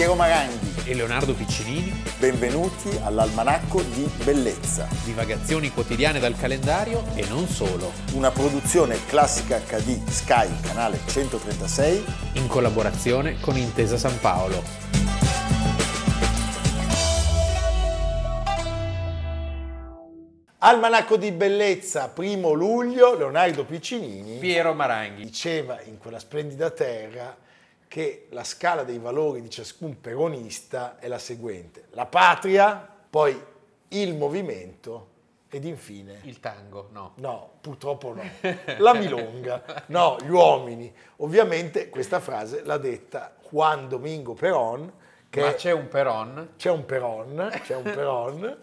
Piero Maranghi. e Leonardo Piccinini, Benvenuti all'Almanacco di Bellezza, divagazioni quotidiane dal calendario e non solo, una produzione classica HD Sky, canale 136. in collaborazione con Intesa San Paolo. Almanacco di Bellezza, primo luglio, Leonardo Piccinini Piero Maranghi. diceva in quella splendida terra che la scala dei valori di ciascun peronista è la seguente. La patria, poi il movimento ed infine Il tango, no. No, purtroppo no. La milonga, no, gli uomini. Ovviamente questa frase l'ha detta Juan Domingo Perón, che Ma c'è un Peron, c'è un Perón, c'è un Perón,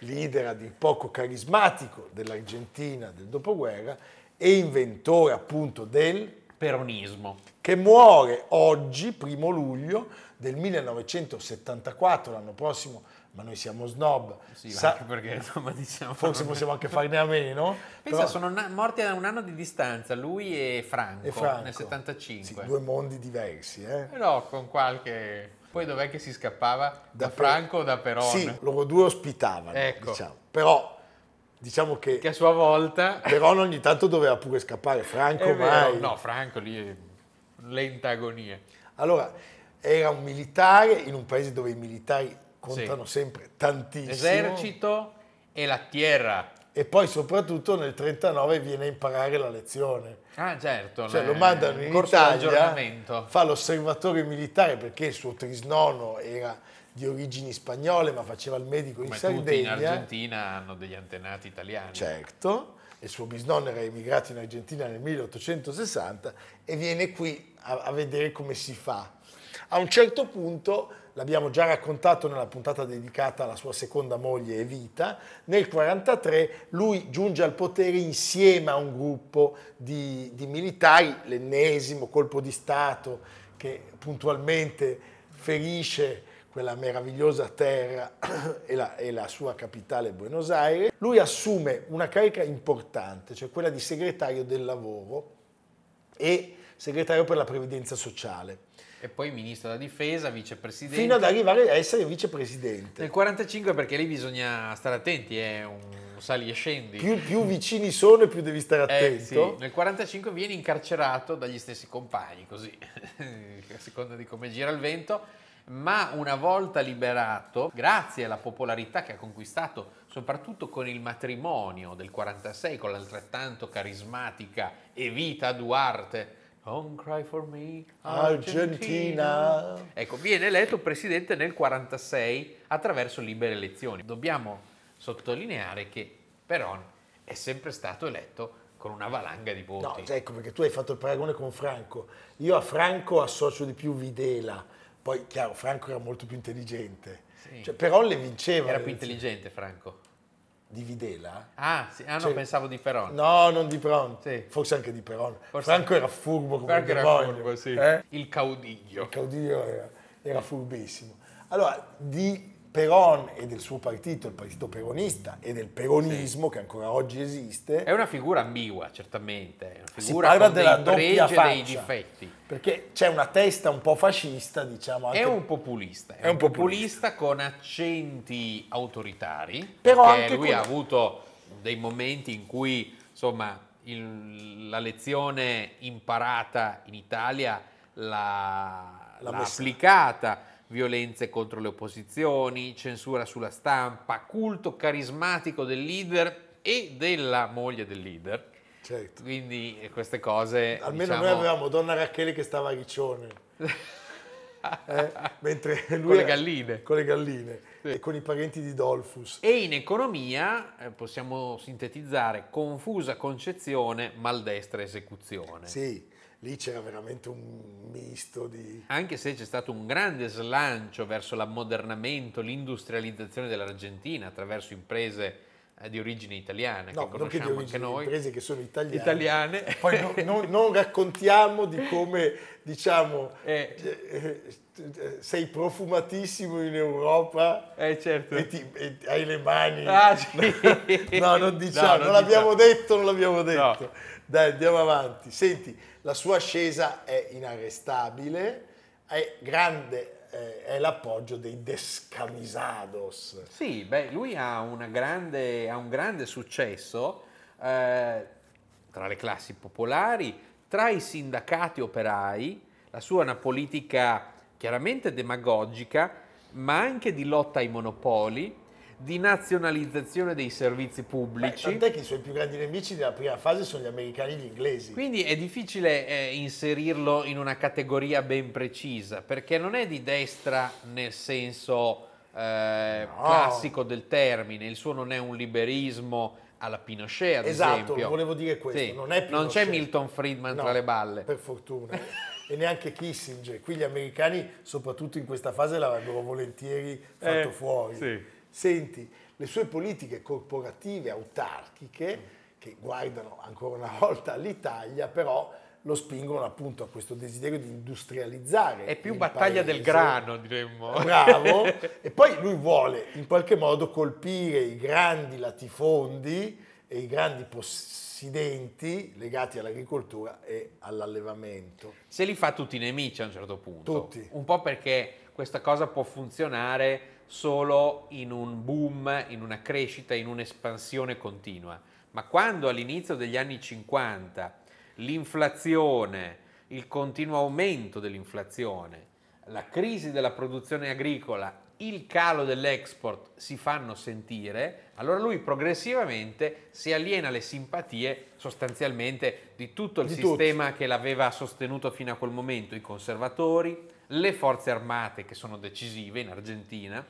leader a dir poco carismatico dell'Argentina del dopoguerra e inventore appunto del peronismo. che muore oggi, primo luglio del 1974, l'anno prossimo, ma noi siamo snob, Sì, sa- anche perché insomma diciamo... forse possiamo anche farne a meno. Pensa, però- sono na- morti a un anno di distanza, lui e Franco, e Franco. nel 75. Sì, due mondi diversi. Eh? Però con qualche... Poi dov'è che si scappava? Da, Da Franco o da Peron? Sì, loro due ospitavano, Ecco. diciamo. Però diciamo che, Che a sua volta... Perón ogni tanto doveva pure scappare, Franco mai. No, Franco lì è lenta agonia. Allora, era un militare in un paese dove i militari contano sempre tantissimo. Esercito e la tierra. E poi soprattutto nel 39 viene a imparare la lezione. Ah, certo. Cioè eh, lo mandano in Italia, fa l'osservatore militare perché il suo trisnono era di origini spagnole ma faceva il medico in Come tutti in Sardegna. Argentina hanno degli antenati italiani. Certo, il suo bisnonno era emigrato in Argentina nel 1860 e viene qui a, a vedere come si fa. A un certo punto, l'abbiamo già raccontato nella puntata dedicata alla sua seconda moglie Evita, nel 1943 lui giunge al potere insieme a un gruppo di, di militari, l'ennesimo colpo di Stato che puntualmente ferisce quella meravigliosa terra e la, e la sua capitale Buenos Aires, lui assume una carica importante, cioè quella di segretario del lavoro e segretario per la previdenza sociale, E poi ministro della difesa, vicepresidente. fino ad arrivare a essere vicepresidente. Nel 45 perché lì bisogna stare attenti, è un sali e scendi. Più, più vicini sono e più devi stare Eh, attento. sì. Nel 45 viene incarcerato dagli stessi compagni, così, a seconda di come gira il vento, ma una volta liberato, grazie alla popolarità che ha conquistato, soprattutto con il matrimonio del 46 con l'altrettanto carismatica Evita Duarte, Don't cry for me, Argentina. Ecco, viene eletto presidente nel 46 attraverso libere elezioni. Dobbiamo sottolineare che Peron è sempre stato eletto con una valanga di voti. No, ecco perché tu hai fatto il paragone con Franco. Io a Franco associo di più Videla, poi chiaro, Franco era molto più intelligente. Sì. Cioè, però le vinceva. Era più intelligente Franco. Di Videla? Ah, sì. ah no, Cioè- pensavo di Peron. No, non di Peron, Sì. forse anche di Peron. Forse- Franco era furbo come Franco il era furbo, sì. eh? Il caudiglio. Il caudillo era, era furbissimo. Allora, di Peron e del suo partito, il partito peronista, e del peronismo, che ancora oggi esiste, È una figura ambigua, certamente. Una si figura parla con della dei doppia e dei faccia. difetti. Perché c'è una testa un po' fascista, diciamo. Anche, È un populista, è, un un populista con accenti autoritari, Però anche lui con- ha avuto dei momenti in cui, insomma, il- la lezione imparata in Italia l'ha, L'ha l'ha applicata, violenze contro le opposizioni, censura sulla stampa, culto carismatico del leader e della moglie del leader. Certo. Quindi eh, queste cose... Almeno diciamo, noi avevamo Donna Rachele che stava a Riccione. Eh, mentre lui Con le galline. Con le galline. Sì. E con i parenti di Dolfus. E in economia eh, possiamo sintetizzare confusa concezione, maldestra esecuzione. Sì, lì c'era veramente un misto di... Anche se c'è stato un grande slancio verso l'ammodernamento, l'industrializzazione dell'Argentina attraverso imprese di origine italiana No, che non che conosciamo anche noi. imprese che sono italiane. Italiane. Poi no- no- non raccontiamo di come, diciamo, Eh. eh, eh, sei profumatissimo in Europa Eh certo. e, ti- e hai le mani... Ah, sì. No, non diciamo, No, non, l'abbiamo diciamo. detto, non l'abbiamo detto. Dai, andiamo avanti. Senti, la sua ascesa è inarrestabile, è grande è l'appoggio dei descamisados. Sì, beh, lui ha, grande, ha un grande successo eh, tra le classi popolari, tra i sindacati operai, la sua è una politica chiaramente demagogica, ma anche di lotta ai monopoli, di nazionalizzazione dei servizi pubblici. Beh, tant'è che i suoi più grandi nemici della prima fase sono gli americani e gli inglesi. Quindi è difficile eh, inserirlo in una categoria ben precisa, perché non è di destra nel senso eh, no. classico del termine, il suo non è un liberismo alla Pinochet, ad esatto, esempio. Esatto, volevo dire questo, sì. non, è non c'è Milton Friedman no, tra le balle. Per fortuna. e neanche Kissinger. Qui gli americani, soprattutto in questa fase, l'avrebbero volentieri fatto eh, fuori. Sì. Senti, le sue politiche corporative autarchiche, che guardano ancora una volta all'Italia, però lo spingono appunto a questo desiderio di industrializzare. È più battaglia paese. del grano, diremmo. Bravo. e poi lui vuole in qualche modo colpire i grandi latifondi e i grandi possidenti legati all'agricoltura e all'allevamento. Se li fa tutti nemici a un certo punto. Tutti. Un po' perché questa cosa può funzionare solo in un boom, in una crescita, in un'espansione continua. Ma quando all'inizio degli anni 50 l'inflazione, il continuo aumento dell'inflazione, la crisi della produzione agricola, il calo dell'export si fanno sentire, allora lui progressivamente si aliena le simpatie sostanzialmente di tutto il di sistema tutti. che l'aveva sostenuto fino a quel momento, i conservatori, le forze armate che sono decisive in Argentina,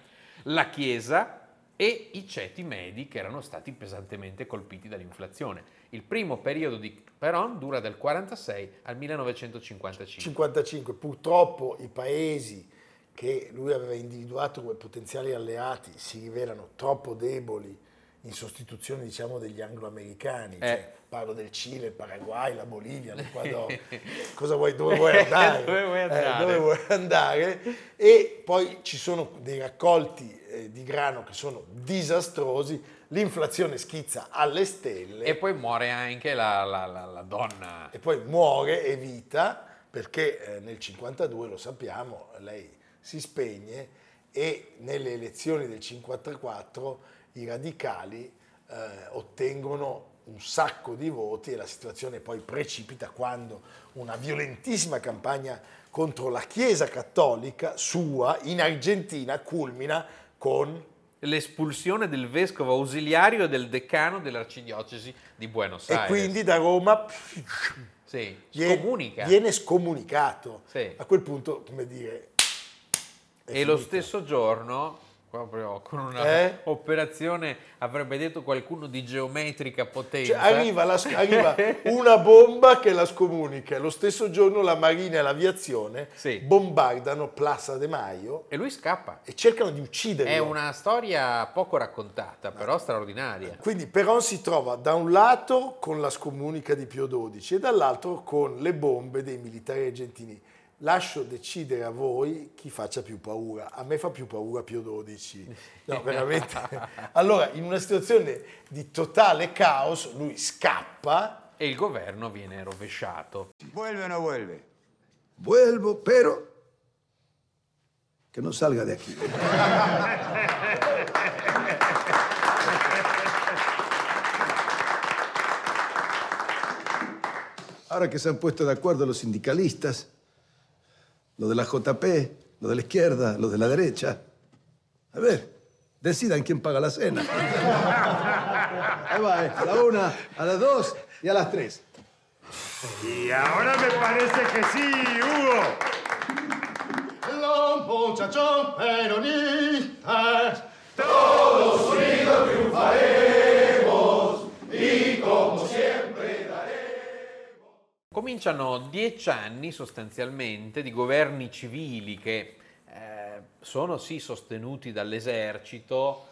la Chiesa e i ceti medi che erano stati pesantemente colpiti dall'inflazione. Il primo periodo di Peron dura dal 1946 al 1955. 55. Purtroppo i paesi che lui aveva individuato come potenziali alleati si rivelano troppo deboli in sostituzione diciamo degli angloamericani, eh. cioè, parlo del Cile, il Paraguay, la Bolivia, l'Ecuador, Cosa vuoi, dove vuoi andare? dove, vuoi andare? Eh, dove vuoi andare? E poi ci sono dei raccolti eh, di grano che sono disastrosi, l'inflazione schizza alle stelle. E poi muore anche la, la, la, la donna. E poi muore Evita perché eh, nel 52, lo sappiamo, lei si spegne e nelle elezioni del 54 i radicali eh, ottengono un sacco di voti e la situazione poi precipita quando una violentissima campagna contro la Chiesa cattolica sua in Argentina culmina con l'espulsione del vescovo ausiliario e del decano dell'arcidiocesi di Buenos Aires. E quindi da Roma sì, viene, viene scomunicato. Sì. A quel punto, come dire... E finita. lo stesso giorno proprio con un'operazione, eh? avrebbe detto qualcuno di geometrica potenza. Cioè, arriva, la, arriva, una bomba che la scomunica. Lo stesso giorno la Marina e l'Aviazione sì. bombardano Plaza de Maio. E lui scappa. E cercano di ucciderlo. È una storia poco raccontata, però straordinaria. Quindi Peron si trova da un lato con la scomunica di Pio XII e dall'altro con le bombe dei militari argentini lascio decidere a voi chi faccia più paura. A me fa più paura Pio XII. No, veramente. Allora, in una situazione di totale caos, lui scappa. E il governo viene rovesciato. Vuelve o no vuelve? Vuelvo, pero que no salga de aquí. Ahora que se han puesto de acuerdo los sindicalistas, lo de la JP, lo de la izquierda, lo de la derecha. A ver, decidan quién paga la cena. Ahí va, eh. a la una, a las dos y a las tres. Y ahora me parece que sí, Hugo. Los muchachos peronistas, todos unidos triunfaremos Cominciano dieci anni sostanzialmente di governi civili che eh, sono sì sostenuti dall'esercito,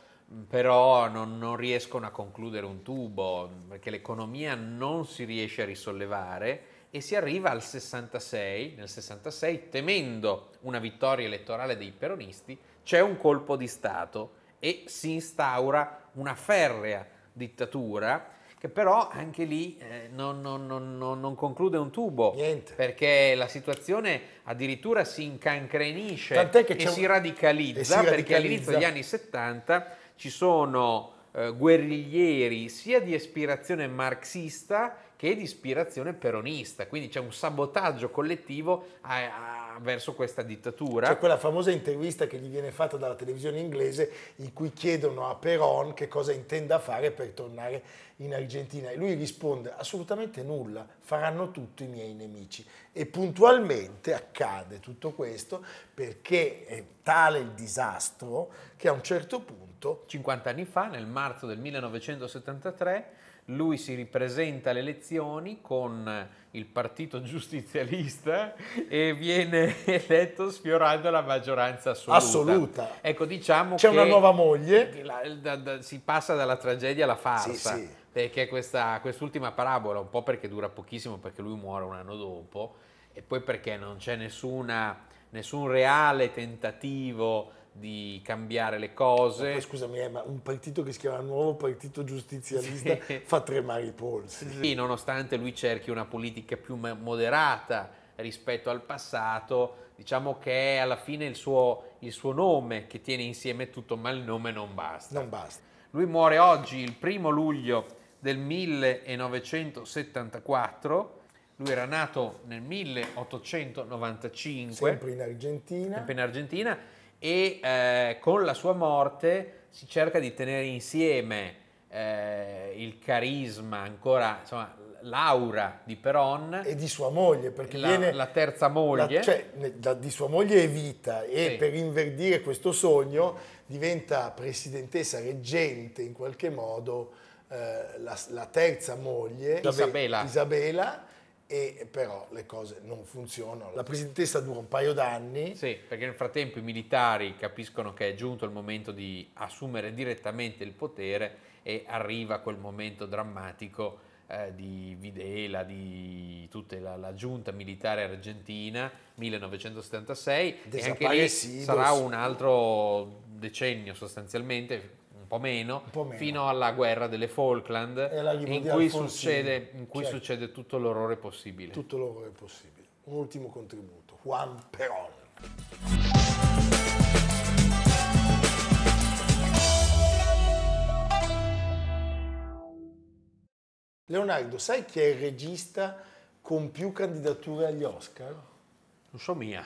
però non, non, riescono a concludere un tubo perché l'economia non si riesce a risollevare e si arriva al 66, nel 66 temendo una vittoria elettorale dei peronisti, c'è un colpo di Stato e si instaura una ferrea dittatura che però anche lì eh, non, non- non- non- conclude un tubo. Niente. Perché la situazione addirittura si incancrenisce Tant'è che e si un- radicalizza, e si perché radicalizza. all'inizio degli anni 70 ci sono eh, guerriglieri sia di ispirazione marxista che di ispirazione peronista, quindi c'è un sabotaggio collettivo a- a- verso questa dittatura. C'è quella famosa intervista che gli viene fatta dalla televisione inglese in cui chiedono a Peron che cosa intenda fare per tornare in Argentina e lui risponde assolutamente nulla, faranno tutto i miei nemici. E puntualmente accade tutto questo perché è tale il disastro che a un certo punto 50 anni fa, nel marzo del 1973, lui si ripresenta alle elezioni con il partito giustizialista e viene eletto sfiorando la maggioranza assoluta. Assoluta. Ecco, diciamo c'è una nuova moglie. la- da- da- si passa dalla tragedia alla farsa. Sì, sì. Perché questa, quest'ultima parabola, un po' perché dura pochissimo, perché lui muore un anno dopo, e poi perché non c'è nessuna, nessun reale tentativo di cambiare le Ma cose. poi scusami, eh, ma un partito che si chiama Nuovo Partito Giustizialista Sì. fa tremare i polsi. Sì, nonostante lui cerchi una politica più mo- moderata rispetto al passato, diciamo che è alla fine il suo, il suo nome che tiene insieme tutto, ma il nome non basta. Non basta. Lui muore oggi il primo luglio del 1974, lui era nato nel 1895 Sempre in Argentina. sempre in Argentina e eh, con la sua morte si cerca di tenere insieme eh, il carisma, ancora insomma l'aura di Peron, e di sua moglie, perché la, viene la terza moglie. la- cioè, da- di sua moglie Evita e Sì. per inverdire questo sogno diventa presidentessa reggente in qualche modo eh, la, la terza moglie Isabela. Isabela, e però le cose non funzionano. La presidentessa dura un paio d'anni, Sì, perché nel frattempo i militari capiscono che è giunto il momento di assumere direttamente il potere e arriva quel momento drammatico eh, di Videla, di tutta la, la giunta militare argentina, 1976, e anche lì sarà un altro decennio sostanzialmente, un po' meno, Un po' meno. fino alla guerra delle Falkland, in cui, succede, in cui Certo. succede tutto l'orrore possibile. tutto l'orrore possibile. Un ultimo contributo, Juan Perón. Leonardo, sai chi è il regista con più candidature agli Oscar? Non so mia.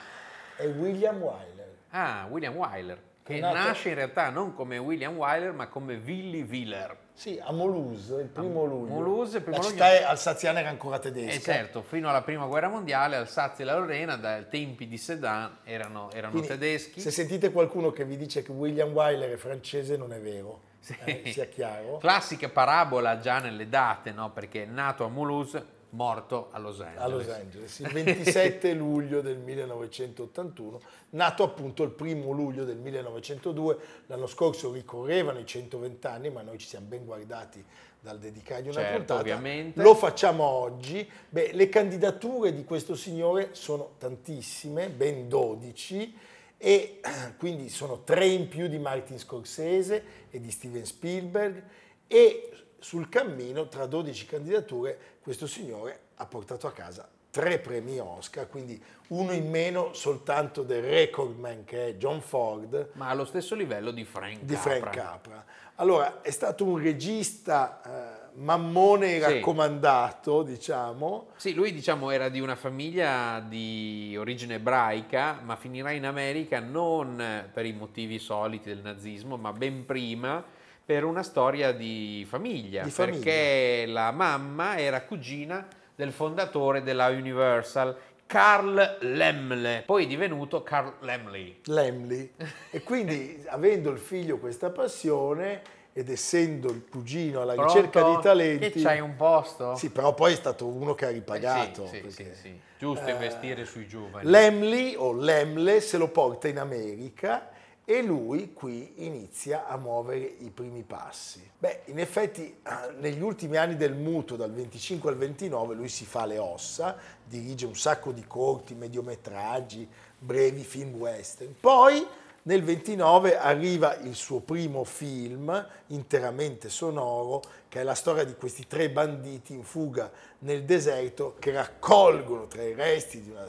È William Wyler. Ah, William Wyler, che nato- nasce in realtà non come William Wyler, ma come Willy Willer. Sì, a Mulhouse, il primo luglio. Mulhouse, il primo La luglio. città è- alsaziana era ancora tedesca. E certo, fino alla prima guerra mondiale Alsazia e la Lorena, dai tempi di Sedan, erano, erano Quindi, tedeschi. Se sentite qualcuno che vi dice che William Wyler è francese, non è vero. Sì. Eh, sia chiaro. Classica parabola già nelle date, no? perché è nato a Mulhouse, morto a Los Angeles. a Los Angeles, il 27 luglio del 1981, nato appunto il primo luglio del 1902. L'anno scorso ricorrevano i 120 anni, ma noi ci siamo ben guardati dal dedicargli una Certo, puntata. ovviamente. Lo facciamo oggi. Beh, le candidature di questo signore sono tantissime, ben 12, e quindi sono tre in più di Martin Scorsese e di Steven Spielberg e sul cammino tra 12 candidature questo signore ha portato a casa tre premi Oscar, quindi uno in meno soltanto del recordman che è John Ford Ma allo stesso livello di Frank di Capra. Frank Capra. Allora, è stato un regista eh, mammone Sì. raccomandato, diciamo, Sì, lui diciamo era di una famiglia di origine ebraica, ma finirà in America non per i motivi soliti del nazismo, ma ben prima per una storia di famiglia, Di famiglia. perché la mamma era cugina del fondatore della Universal, Carl Lemle, poi divenuto Carl Lemley. Lemley. E quindi, avendo il figlio questa passione ed essendo il cugino alla ricerca Pronto? di talenti... Che c'hai un posto? Sì, però poi è stato uno che ha Eh, ripagato. sì, sì, perché- sì. Giusto investire sui giovani. Lemley o Lemle se lo porta in America e lui qui inizia a muovere i primi passi. Beh, in effetti eh, negli ultimi anni del muto, dal 25 al 29, lui si fa le ossa, dirige un sacco di corti, mediometraggi, brevi film western. Poi Nel 29 arriva il suo primo film interamente sonoro, che è la storia di questi tre banditi in fuga nel deserto che raccolgono tra i resti di una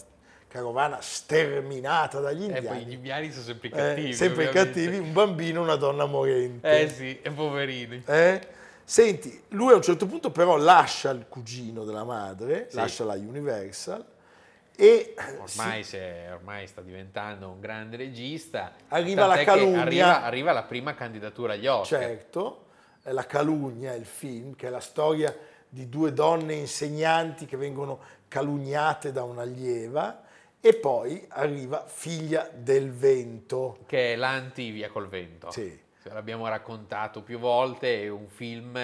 carovana sterminata dagli E poi gli indiani. indiani sono sempre eh, cattivi. sempre ovviamente. cattivi, un bambino e una donna morente. Eh sì, e poverini. Eh? Senti, lui a un certo punto però lascia il cugino della madre, Sì. lascia la Universal e Ormai, si è- ormai sta diventando un grande regista. Arriva la calunnia. Arriva, arriva la prima candidatura agli Oscar. certo, è La calunnia, il film, che è la storia di due donne insegnanti che vengono calunniate da un'allieva e poi arriva Figlia del vento. Che è l'anti Via col vento. Sì. L'abbiamo raccontato più volte, è un film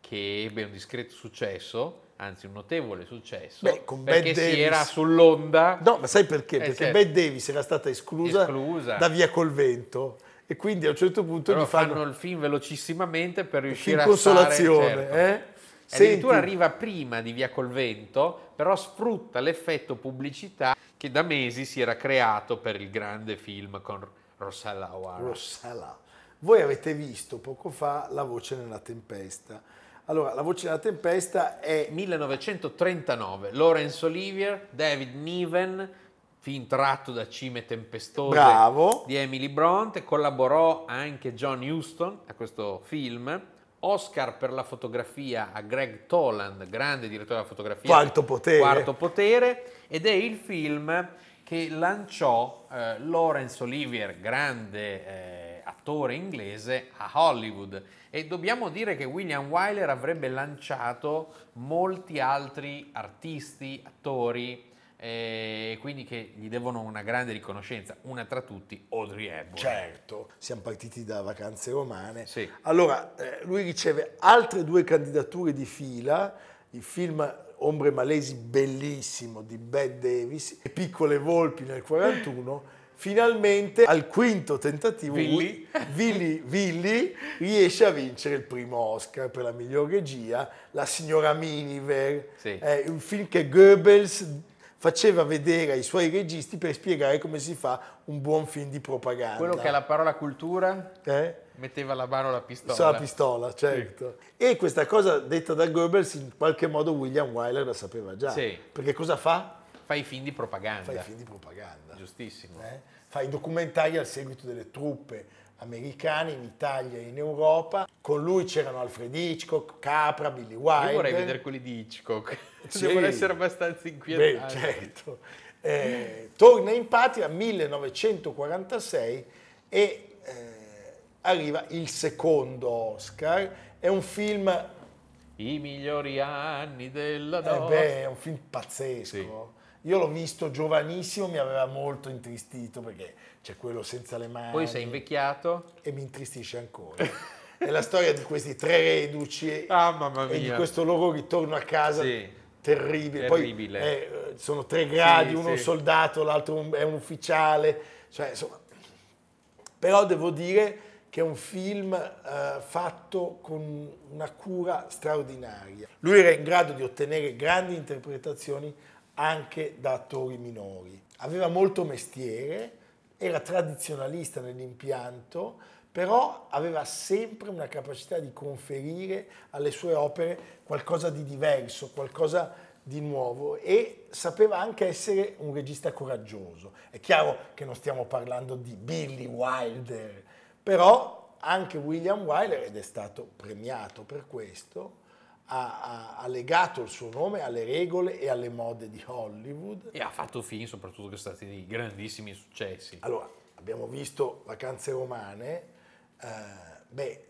che ebbe un discreto successo, anzi un notevole successo, Beh, con perché Bette si Davis. era sull'onda. No, ma sai perché? Eh, Perché certo. Bette Davis era stata esclusa, Esclusa. da Via col vento e quindi a un certo punto Però gli fanno, fanno il film velocissimamente per riuscire a consolazione. stare, certo. eh? E Addirittura Senti- arriva prima di Via col Vento, però sfrutta l'effetto pubblicità che da mesi si era creato per il grande film con Rossella O'Hara. Rossella. Voi avete visto poco fa La voce nella tempesta. Allora, La voce nella tempesta è 1939, Laurence Olivier, David Niven, film tratto da Cime Tempestose Bravo. di Emily Bronte, collaborò anche John Huston a questo film, Oscar per la fotografia a Greg Toland, grande direttore della fotografia. Quarto potere. Quarto potere, ed è il film che lanciò eh, Laurence Olivier, grande eh, attore inglese, a Hollywood. E dobbiamo dire che William Wyler avrebbe lanciato molti altri artisti, attori, eh, quindi che gli devono una grande riconoscenza. Una tra tutti, Audrey Hepburn. certo, siamo partiti da vacanze romane. Sì. Allora, eh, lui riceve altre due candidature di fila, il film Ombre Malesi bellissimo di Bette Davis e Piccole Volpi nel 41. Finalmente al quinto tentativo Willy. Willy, Willy riesce a vincere il primo Oscar per la miglior regia, La signora Miniver, Sì. è un film che Goebbels faceva vedere ai suoi registi per spiegare come si fa un buon film di propaganda. Quello che ha la parola cultura Eh? metteva la mano alla pistola. Sulla pistola, certo. E questa cosa detta da Goebbels in qualche modo William Wyler la sapeva già. Sì. Perché cosa fa? Fai film di propaganda. Fa i film di propaganda. Giustissimo. eh? Fa i documentari al seguito delle truppe americane in Italia e in Europa. Con lui c'erano Alfred Hitchcock, Capra, Billy Wilder. Io vorrei vedere quelli di Hitchcock. Sì. Devono essere abbastanza Beh, inquietanti. certo. Eh, torna in patria 1946 e eh, arriva il secondo Oscar. È un film I migliori anni della Eh donna. beh, è un film pazzesco. Sì. Io l'ho visto giovanissimo, mi aveva molto intristito perché c'è quello senza le mani Poi sei invecchiato. e mi intristisce ancora. è la storia di questi tre reduci Ah, e di questo loro ritorno a casa Sì. terribile. Terribile. Poi eh, sono tre gradi, Sì, uno è un sì. soldato, l'altro un- è un ufficiale. Cioè, insomma, però devo dire che è un film eh, fatto con una cura straordinaria. Lui era in grado di ottenere grandi interpretazioni anche da attori minori. Aveva molto mestiere, era tradizionalista nell'impianto, però aveva sempre una capacità di conferire alle sue opere qualcosa di diverso, qualcosa di nuovo e sapeva anche essere un regista coraggioso. È chiaro che non stiamo parlando di Billy Wilder, però anche William Wyler, ed è stato premiato per questo, ha, ha- legato il suo nome alle regole e alle mode di Hollywood. E ha fatto film soprattutto che sono stati dei grandissimi successi. Allora, abbiamo visto Vacanze Romane, eh, beh,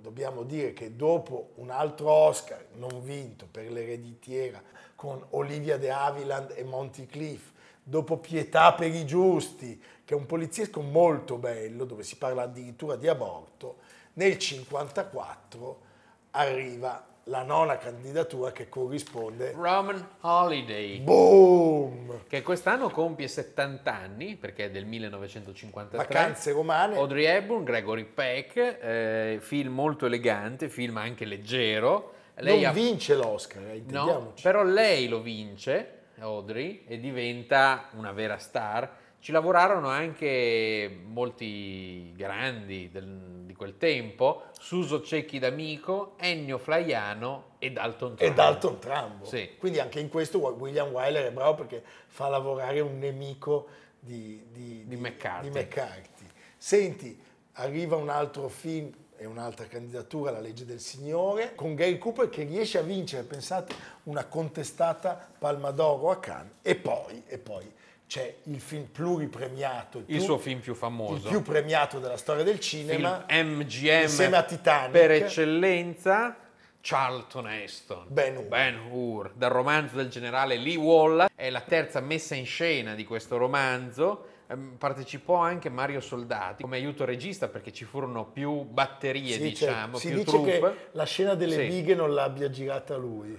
dobbiamo dire che dopo un altro Oscar non vinto per l'ereditiera con Olivia de Havilland e Monty Cliff, dopo Pietà per i giusti, che è un poliziesco molto bello, dove si parla addirittura di aborto, nel 1954 arriva la nona candidatura che corrisponde. Roman Holiday, Boom! che quest'anno compie 70 anni, perché è del 1953. Vacanze romane. Audrey Hepburn, Gregory Peck, eh, film molto elegante, film anche leggero. Lei non ha- vince l'Oscar, eh, No, intendiamoci. però lei lo vince, Audrey, e diventa una vera star. Ci lavorarono anche molti grandi del- di quel tempo, Suso Cecchi d'Amico, Ennio Flaiano e Dalton E Trumbo. Dalton Trambo. Sì. Quindi anche in questo William Wyler è bravo perché fa lavorare un nemico di, di, Di McCarthy. di McCarthy. Senti, arriva un altro film e un'altra candidatura, La legge del Signore, con Gary Cooper che riesce a vincere, pensate, una contestata Palma d'Oro a Cannes. E poi, e poi c'è il film pluripremiato, Il più- suo film più il famoso. più premiato della storia del film cinema, MGM insieme a Titanic. per eccellenza Charlton Heston Ben Hur. Hur, dal romanzo del generale Lee Wallace è la terza messa in scena di questo romanzo Ehm, partecipò anche Mario Soldati come aiuto regista perché ci furono più batterie Sì, diciamo certo. Si più dice troupe che la scena delle Sì. bighe non l'abbia girata lui,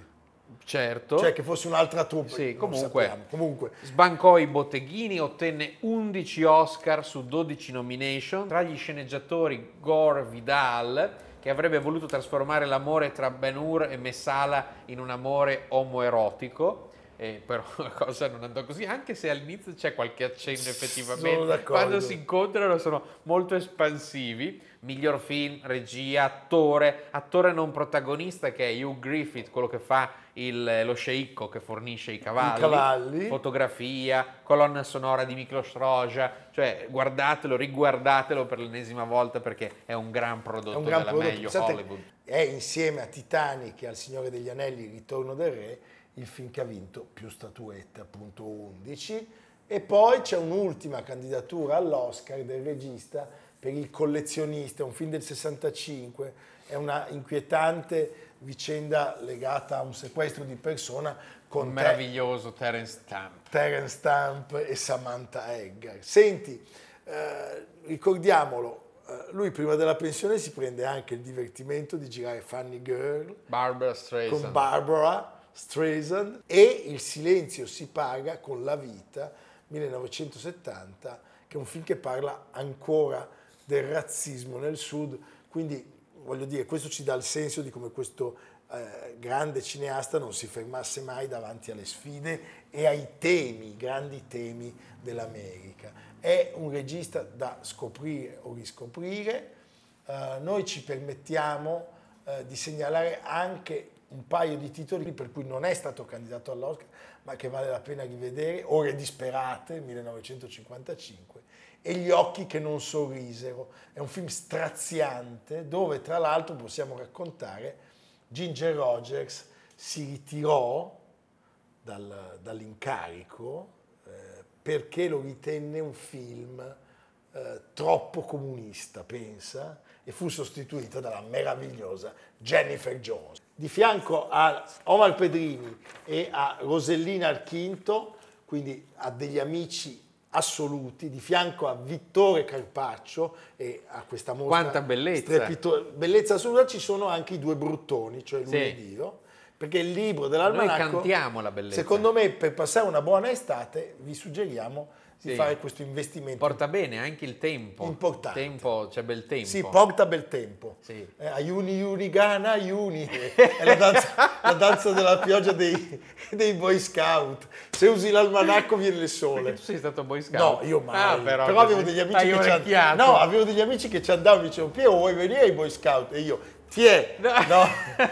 certo cioè che fosse un'altra troupe. Sì, comunque. Comunque, Sbancò i botteghini, ottenne 11 Oscar su 12 nomination. Tra gli sceneggiatori Gore Vidal, che avrebbe voluto trasformare l'amore tra Ben Hur e Messala in un amore omoerotico. eh, però la cosa non andò così, anche se all'inizio c'è qualche accenno effettivamente. Quando si incontrano sono molto espansivi. Miglior film, regia, attore, attore non protagonista che è Hugh Griffith, quello che fa il- lo sceicco che fornisce i cavalli, I cavalli. fotografia, colonna sonora di Miklos Roja, cioè guardatelo, riguardatelo per l'ennesima volta perché è un gran prodotto un gran della prodotto. meglio Pensate, Hollywood. È insieme a Titanic e al Signore degli Anelli, Il Ritorno del Re, il film che ha vinto più statuette, appunto 11. E poi c'è un'ultima candidatura all'Oscar del regista per Il collezionista, un film del 65, è una inquietante vicenda legata a un sequestro di persona con tre- meraviglioso Terence Stamp. Terence Stamp e Samantha Eggar. Senti, eh, ricordiamolo, eh, lui prima della pensione si prende anche il divertimento di girare Funny Girl Barbara Streisand. con Barbara Streisand e Il silenzio si paga con La vita 1970, che è un film che parla ancora del razzismo nel sud, quindi voglio dire, questo ci dà il senso di come questo eh, grande cineasta non si fermasse mai davanti alle sfide e ai temi, grandi temi dell'America. È un regista da scoprire o riscoprire. Eh, noi ci permettiamo eh, di segnalare anche un paio di titoli per cui non è stato candidato all'Oscar, ma che vale la pena rivedere, Ore disperate, 1955, e Gli occhi che non sorrisero. È un film straziante dove tra l'altro possiamo raccontare Ginger Rogers si ritirò dal- dall'incarico eh, perché lo ritenne un film eh, troppo comunista, pensa, e fu sostituita dalla meravigliosa Jennifer Jones. Di fianco a Omar Pedrini e a Rosellina Archinto, quindi a degli amici assoluti, di fianco a Vittore Carpaccio e a questa mostra Quanta bellezza. strepito- bellezza assoluta, ci sono anche i due bruttoni, cioè lui Sì. e Dio, perché il libro dell'almanacco... Noi cantiamo la bellezza. Secondo me, per passare una buona estate, vi suggeriamo di Sì. fare questo investimento. Porta bene anche il tempo. Importante. Tempo, c'è bel tempo. Sì, porta bel tempo. Sì. Eh, aiuni, iuni, gana, aiuni. È la danza, la danza della pioggia dei, dei Boy Scout. Se usi l'almanacco viene il Perché sole. tu sei stato boy scout? No, io mai. Ah, però, però, avevo degli amici che ci andavano. No, avevo degli amici che ci andavano e dicevano, Piero, vuoi venire ai Boy Scout? E io, ti è? No. No,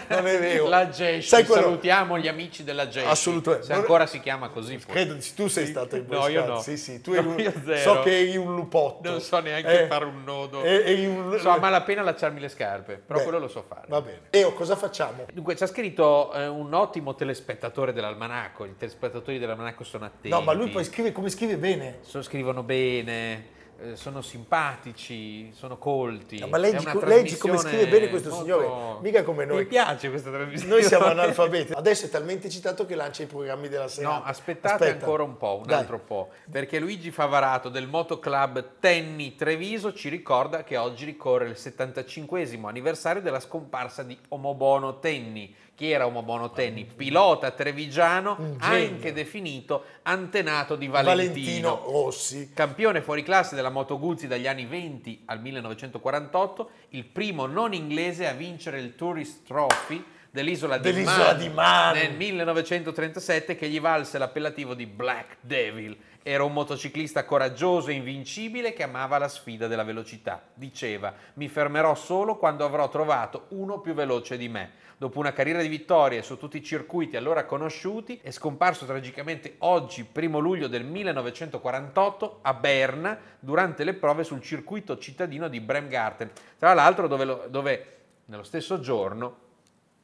non è vero. La GESH, quello- salutiamo gli amici della GESH. Assolutamente. Se ancora si chiama così. poi. Credo, tu sei stato in No, io no. Sì, sì, tu No, eri un- io zero. so che eri un lupotto. Non so neanche Eh, fare un nodo. eh, eri un- So a malapena allacciarmi le scarpe, però Beh, quello lo so fare. Va bene. Eo, cosa facciamo? Dunque, ci ha scritto eh, un ottimo telespettatore dell'almanacco. I telespettatori dell'almanacco sono attenti. No, ma lui poi scrive come scrive bene. So- scrivono bene, sono simpatici, sono colti. No, ma leggi, leggi come scrive bene questo signore, mica come noi. Mi piace questa trasmissione. Noi siamo analfabeti. Adesso è talmente citato che lancia i programmi della sera. No, aspettate ancora un po', un Dai. altro po', perché Luigi Favarato del Motoclub Tenni Treviso ci ricorda che oggi ricorre il 75 anniversario della scomparsa di Omobono Tenni. Chi era Omobono Tenni? Pilota trevigiano, anche definito antenato di Valentino Rossi. Campione fuori classe della Moto Guzzi dagli anni 20 al 1948, il primo non inglese a vincere il Tourist Trophy dell'isola di, Dell'isola Man di Man. nel 1937 che gli valse l'appellativo di Black Devil. Era un motociclista coraggioso e invincibile che amava la sfida della velocità. Diceva, mi fermerò solo quando avrò trovato uno più veloce di me. Dopo una carriera di vittorie su tutti i circuiti allora conosciuti, è scomparso tragicamente oggi, primo luglio del 1948, a Berna, durante le prove sul circuito cittadino di Bremgarten. Tra l'altro dove, lo- dove nello stesso giorno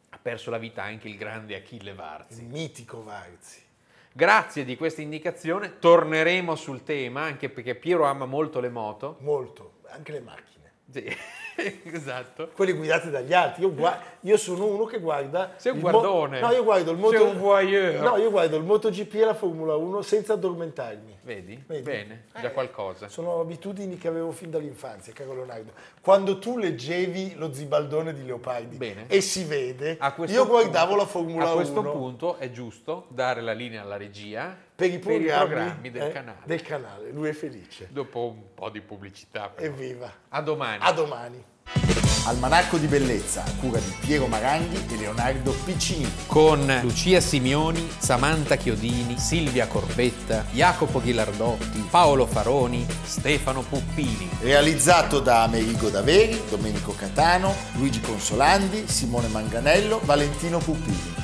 ha perso la vita anche il grande Achille Varzi. Il mitico Varzi. Grazie di questa indicazione, torneremo sul tema, anche perché Piero ama molto le moto. Molto, anche le macchine. Sì, esatto. Quelle guidate dagli altri. Io, gua- io sono uno che guarda. Sei un il mo- guardone. no, io guardo il moto. Sei un voyeur. No, io guardo il MotoGP e la Formula 1 senza addormentarmi. Vedi? Vedi? Bene, Eh, già qualcosa. Sono abitudini che avevo fin dall'infanzia, caro Leonardo. Quando tu leggevi lo zibaldone di Leopardi Bene. e si vede, io guardavo punto- la Formula 1 A questo punto è giusto dare la linea alla regia per i programmi, del eh, canale. del canale. Lui è felice. Dopo un po' di pubblicità. però. Evviva. A domani. A domani. Almanacco di bellezza a cura di Piero Maranghi e Leonardo Piccini. con Lucia Simioni, Samantha Chiodini, Silvia Corbetta, Jacopo Ghilardotti, Paolo Faroni, Stefano Puppini. Realizzato da Amerigo Daveri, Domenico Catano, Luigi Consolandi, Simone Manganello, Valentino Puppini.